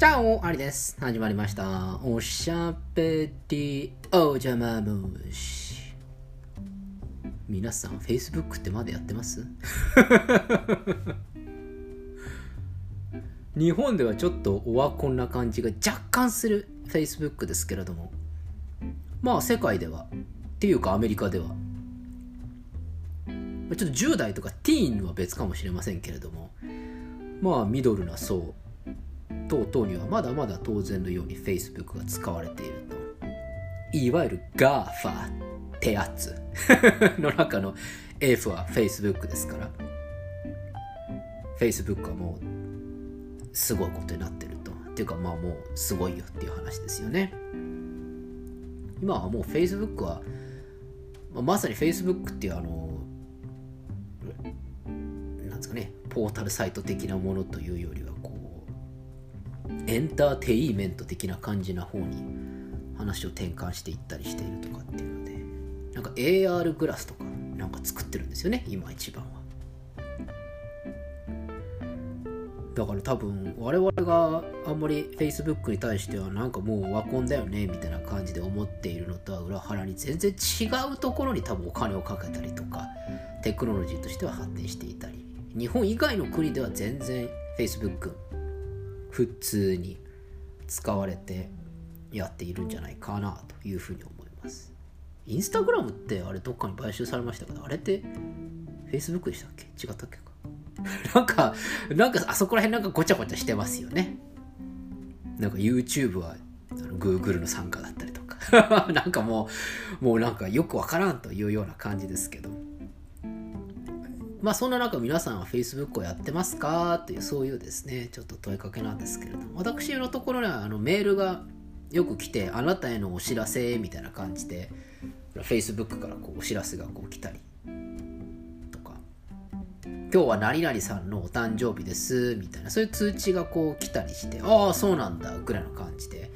チャオありです。始まりました。おしゃべりおじゃま虫。皆さん、Facebook ってまだやってます？日本ではちょっとオワコンな感じが若干する Facebook ですけれども、まあ世界では、っていうかアメリカでは、ちょっと10代とかティーンは別かもしれませんけれども、まあミドルな層等々にはまだまだ当然のように Facebook が使われていると。いわゆる GAFA ってやつ の中の F は Facebook ですから、Facebook はもうすごいことになってると。っていうかまあもうすごいよっていう話ですよね。今はもう Facebook は、まあまさに Facebook っていうあの、なんですかね、ポータルサイト的なものというよりはエンターテイメント的な感じな方に話を転換していったりしているとかっていうのでなんか AR グラスとかなんか作ってるんですよね今一番は。だから多分我々があんまり Facebook に対してはなんかもうワコンだよねみたいな感じで思っているのとは裏腹に全然違うところに多分お金をかけたりとかテクノロジーとしては発展していたり。日本以外の国では全然 Facebook 普通に使われてやっているんじゃないかなというふうに思います。インスタグラムってあれどっかに買収されましたけどあれって Facebook でしたっけ？違ったっけか？なんかなんかあそこら辺なんかごちゃごちゃしてますよね。なんか YouTube はあの Google の参加だったりとか。なんかもうもうなんかよくわからんというような感じですけどまあそんな中皆さんは Facebook をやってますかというそういうですねちょっと問いかけなんですけれども私のところにはあのメールがよく来てあなたへのお知らせみたいな感じで Facebook からこうお知らせがこう来たりとか今日は何々さんのお誕生日ですみたいなそういう通知がこう来たりしてああそうなんだぐらいの感じで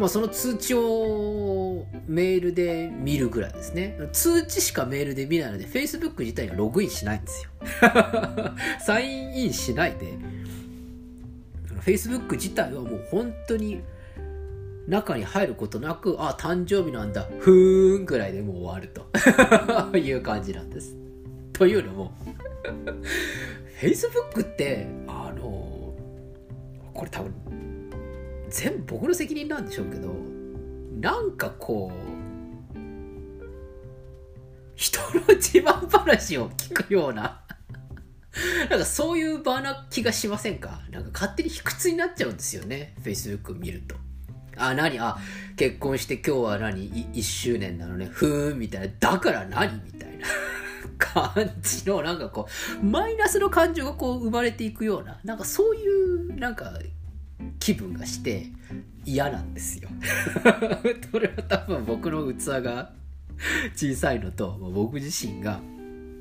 まあその通知をメールで見るぐらいですね。通知しかメールで見ないので、Facebook 自体にはログインしないんですよ。サインインしないで、Facebook 自体はもう本当に中に入ることなく、あ、誕生日なんだ、ふーんぐらいでもう終わると いう感じなんです。というのも、Facebook って、あの、これ多分、全部僕の責任なんでしょうけどなんかこう人の自慢話を聞くような なんかそういう場な気がしませんか？なんか勝手に卑屈になっちゃうんですよね Facebook 見ると。あ何？あ結婚して今日は何？1周年なのね。ふーんみたいな。だから何？みたいな。感じのなんかこうマイナスの感情がこう生まれていくような。なんかそういうなんか気分がして嫌なんですよ。これは多分僕の器が小さいのと僕自身が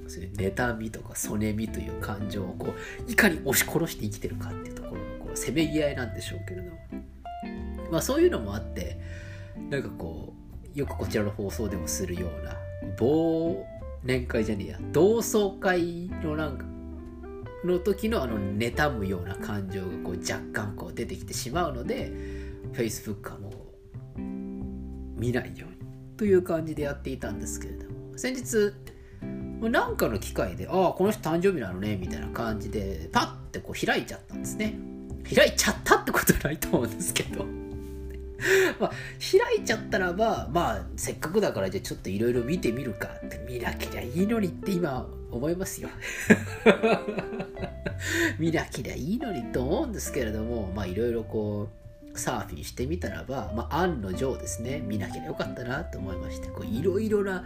そういう妬みとかそねみという感情をこういかに押し殺して生きてるかっていうところのこうせめぎ合いなんでしょうけれどもまあそういうのもあってなんかこうよくこちらの放送でもするような忘年会じゃねえや同窓会のなんかの時のあの妬むような感情がこう若干こう出てきてしまうので Facebook はもう見ないようにという感じでやっていたんですけれども。先日なんかの機会でああこの人誕生日なのねみたいな感じでパッてこう開いちゃったんですね。開いちゃったってことはないと思うんですけど。まあ、開いちゃったらばまあせっかくだからじゃあちょっといろいろ見てみるかって見なきゃいいのにって今思いますよ。見なきゃいいのにと思うんですけれどもまあいろいろこうサーフィンしてみたらば、まあ、案の定ですね見なきゃよかったなと思いましていろいろな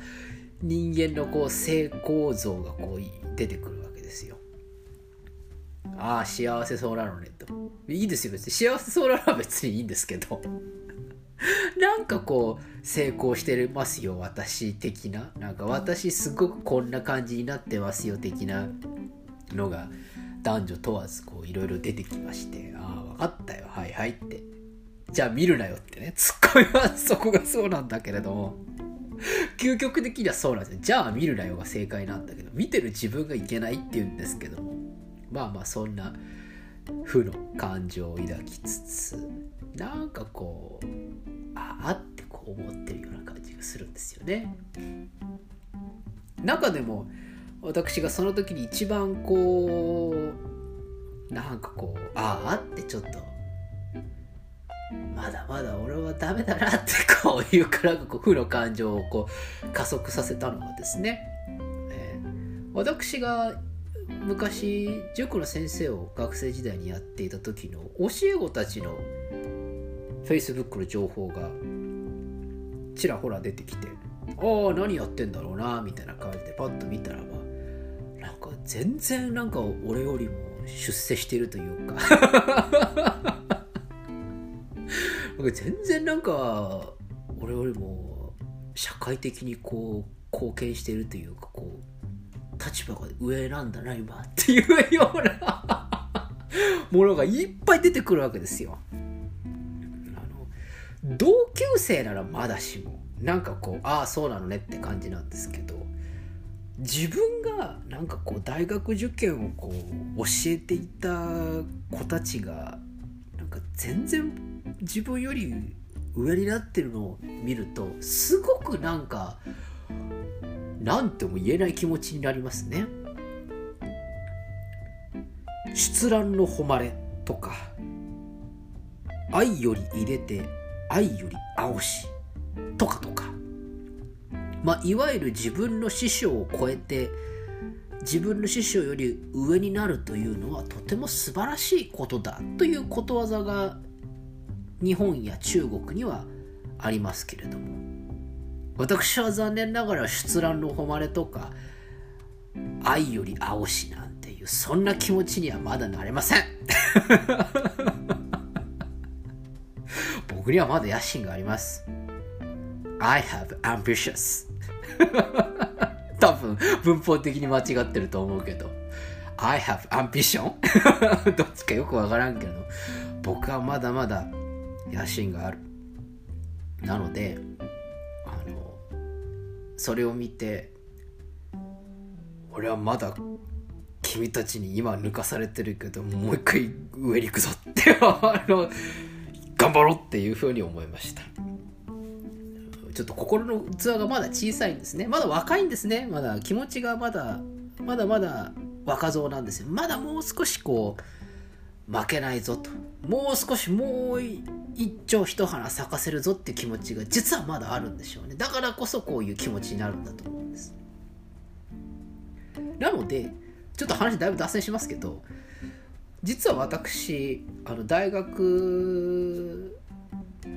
人間のこう成功像がこう出てくるわけですよ。ああ幸せそうなのねと。いいですよ別に。幸せそうなのは別にいいんですけど。なんかこう成功してますよ私的な。なんか私すごくこんな感じになってますよ的なのが男女問わずこういろいろ出てきまして。ああ分かったよ。はいはいって。じゃあ見るなよってね。ツッコミは そこがそうなんだけれども。究極的にはそうなんですよ。じゃあ見るなよが正解なんだけど。見てる自分がいけないって言うんですけども。まあまあそんな負の感情を抱きつつ。なんかこうあってこう思ってるような感じがするんですよね。中でも私がその時に一番こうなんかこうああってちょっとまだまだ俺はダメだなってこういうからこう負の感情をこう加速させたのがですね、えー、私が昔塾の先生を学生時代にやっていた時の教え子たちの Facebook の情報がちらほら出てきてああ何やってんだろうなみたいな感じでパッと見たらばなんか全然なんか俺よりも出世してるというか 全然なんか俺よりも社会的にこう貢献してるというかこう立場が上なんだな今っていうような ものがいっぱい出てくるわけですよ。同級生ならまだしもなんかこうああそうなのねって感じなんですけど自分がなんかこう大学受験をこう教えていた子たちがなんか全然自分より上になってるのを見るとすごくなんか何とも言えない気持ちになりますね。出覧の誉れとか愛より入れて愛より青しとかとか。まあいわゆる自分の師匠を超えて自分の師匠より上になるというのはとても素晴らしいことだということわざが日本や中国にはありますけれども。私は残念ながら出覧の誉れとか愛より青しなんていうそんな気持ちにはまだなれません。僕にはまだ野心があります。I have ambitious. 多分文法的に間違ってると思うけど。I have ambition? どっちかよくわからんけど。僕はまだまだ野心がある。なのであのそれを見て俺はまだ君たちに今抜かされてるけどもう一回上に行くぞって。あの頑張ろうっていうふうに思いました。ちょっと心の器がまだ小さいんですね。まだ若いんですね。まだ気持ちがまだまだまだ若造なんですよ。まだもう少しこう負けないぞと。もう少しもう一丁一花咲かせるぞって気持ちが実はまだあるんでしょうね。だからこそこういう気持ちになるんだと思うんです。なのでちょっと話だいぶ脱線しますけど実は私あの大学、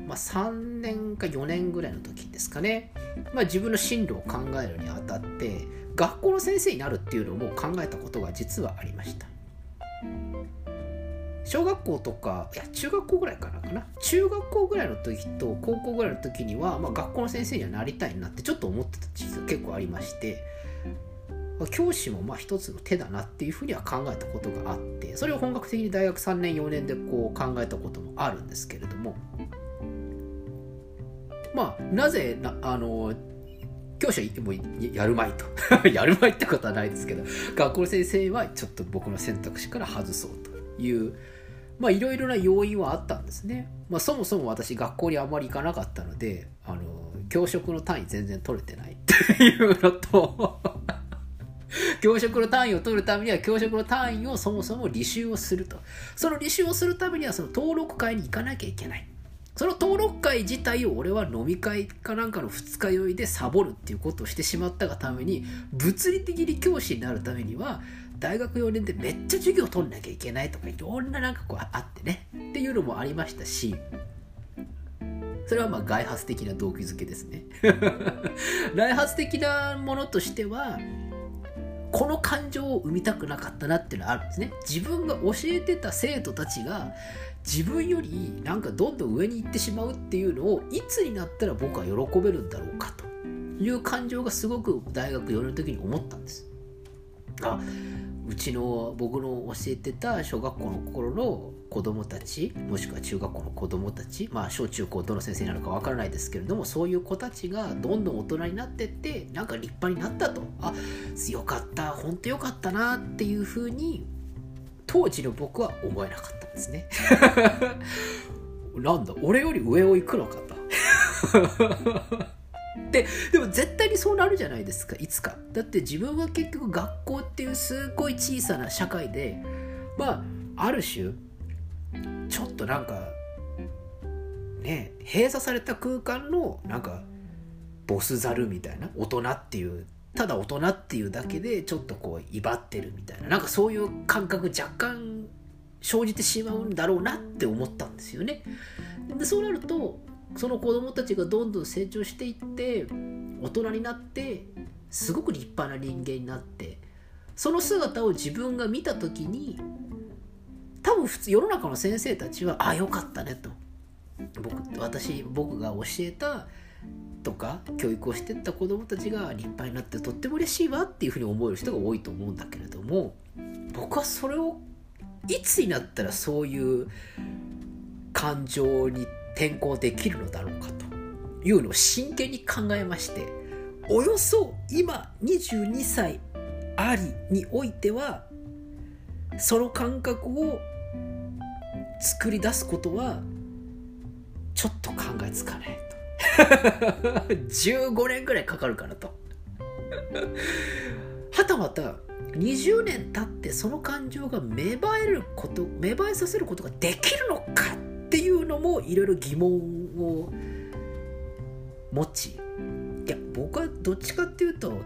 まあ、3年か4年ぐらいの時ですかね、まあ、自分の進路を考えるにあたって学校の先生になるっていうのも考えたことが実はありました。小学校とかいや中学校ぐらいかなかな。中学校ぐらいの時と高校ぐらいの時には、まあ、学校の先生にはなりたいなってちょっと思ってた時期が結構ありまして教師もまあ一つの手だなっていうふうには考えたことがあってそれを本格的に大学3年4年でこう考えたこともあるんですけれどもまあなぜなあの教師はもうやるまいと やるまいってことはないですけど学校の先生はちょっと僕の選択肢から外そうというまあいろいろな要因はあったんですね。まあそもそも私学校にあまり行かなかったので、あの、教職の単位全然取れてないっていうのと教職の単位を取るためには教職の単位をそもそも履修をすると。その履修をするためにはその登録会に行かなきゃいけない。その登録会自体を俺は飲み会かなんかの二日酔いでサボるっていうことをしてしまったがために物理的に教師になるためには大学4年でめっちゃ授業取んなきゃいけないとかいろんななんかこうあってねっていうのもありましたしそれはまあ外発的な動機づけですね 内発的なものとしてはこの感情を生みたくなかったなっていうのはあるんですね。自分が教えてた生徒たちが自分よりなんかどんどん上に行ってしまうっていうのをいつになったら僕は喜べるんだろうかという感情がすごく大学4年の時に思ったんです。あうちの僕の教えてた小学校の頃の子供たちもしくは中学校の子供たちまあ小中高どの先生なのかわからないですけれどもそういう子たちがどんどん大人になってってなんか立派になったと。あよかった本当よかったなっていうふうに当時の僕は思えなかったんですね。なんだ俺より上を行くのかと。ででも絶対にそうなるじゃないですかいつか。だって自分は結局学校っていうすごい小さな社会でまあある種ちょっとなんかね閉鎖された空間のなんかボスザルみたいな大人っていうただ大人っていうだけでちょっとこう威張ってるみたいななんかそういう感覚若干生じてしまうんだろうなって思ったんですよね。でそうなるとその子供たちがどんどん成長していって大人になってすごく立派な人間になってその姿を自分が見た時に多分普通世の中の先生たちは「あよかったね」と。僕私僕が教えたとか教育をしてった子供たちが立派になってとっても嬉しいわっていうふうに思える人が多いと思うんだけれども僕はそれをいつになったらそういう感情に転校できるのだろうかというのを真剣に考えましておよそ今22歳ありにおいてはその感覚を作り出すことはちょっと考えつかないと。15年ぐらいかかるからと。はたまた20年経ってその感情が芽生えること芽生えさせることができるのかっていうのもいろいろ疑問を持ちいや僕はどっちかっていうと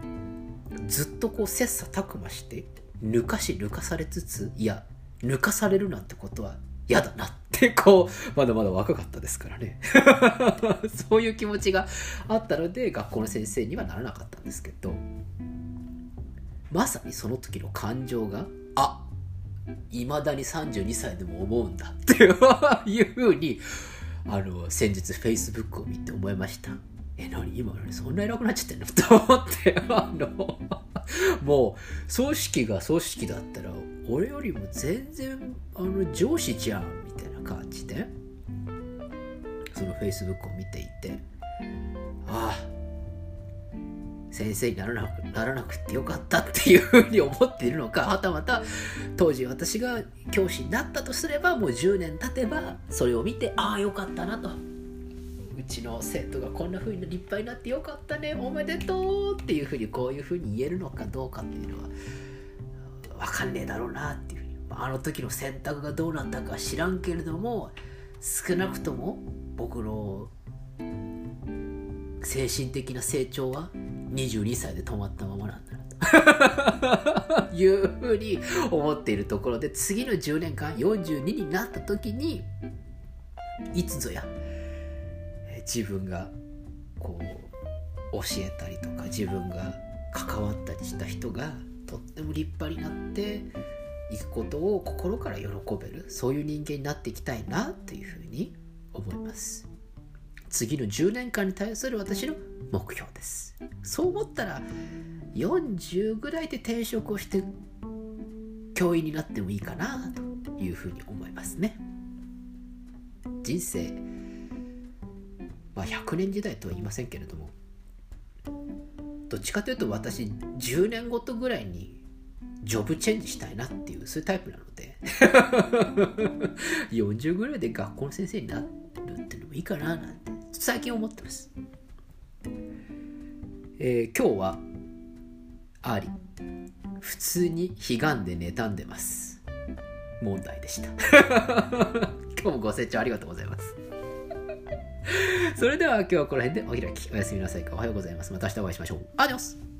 ずっとこう切磋琢磨して抜かし抜かされつついや抜かされるなんてことは嫌だなって こうまだまだ若かったですからね。そういう気持ちがあったので学校の先生にはならなかったんですけどまさにその時の感情があいまだに32歳でも思うんだっていうふうにあの先日 Facebook を見て思いました。え何？今何？そんな偉くなっちゃってんの？と思ってあのもう葬式が葬式だったら俺よりも全然あの上司じゃんみたいな感じでその Facebook を見ていてああ先生にならなくならなくてよかったっていうふうに思っているのかはたまた当時私が教師になったとすればもう10年経てばそれを見てああよかったなと。うちの生徒がこんな風に立派になってよかったねおめでとうっていうふうにこういうふうに言えるのかどうかっていうのは分かんねえだろうなっていうふうに。あの時の選択がどうなったか知らんけれども少なくとも僕の精神的な成長は22歳で止まったままなんだなと。いうふうに思っているところで次の10年間42になった時にいつぞや自分がこう教えたりとか自分が関わったりした人がとっても立派になっていくことを心から喜べるそういう人間になっていきたいなというふうに思います。次の10年間に対する私の目標です。そう思ったら40ぐらいで転職をして教員になってもいいかなというふうに思いますね。人生まあ100年時代とは言いませんけれどもどっちかというと私10年ごとぐらいにジョブチェンジしたいなっていうそういうタイプなので。40ぐらいで学校の先生になるっていうのもいいかななんて最近思ってます、えー、今日はあり普通に悲願で妬んでます。問題でした。今日もご清聴ありがとうございます。それでは今日はこの辺でお開き。おやすみなさいか。おはようございます。また明日お会いしましょう。アディオス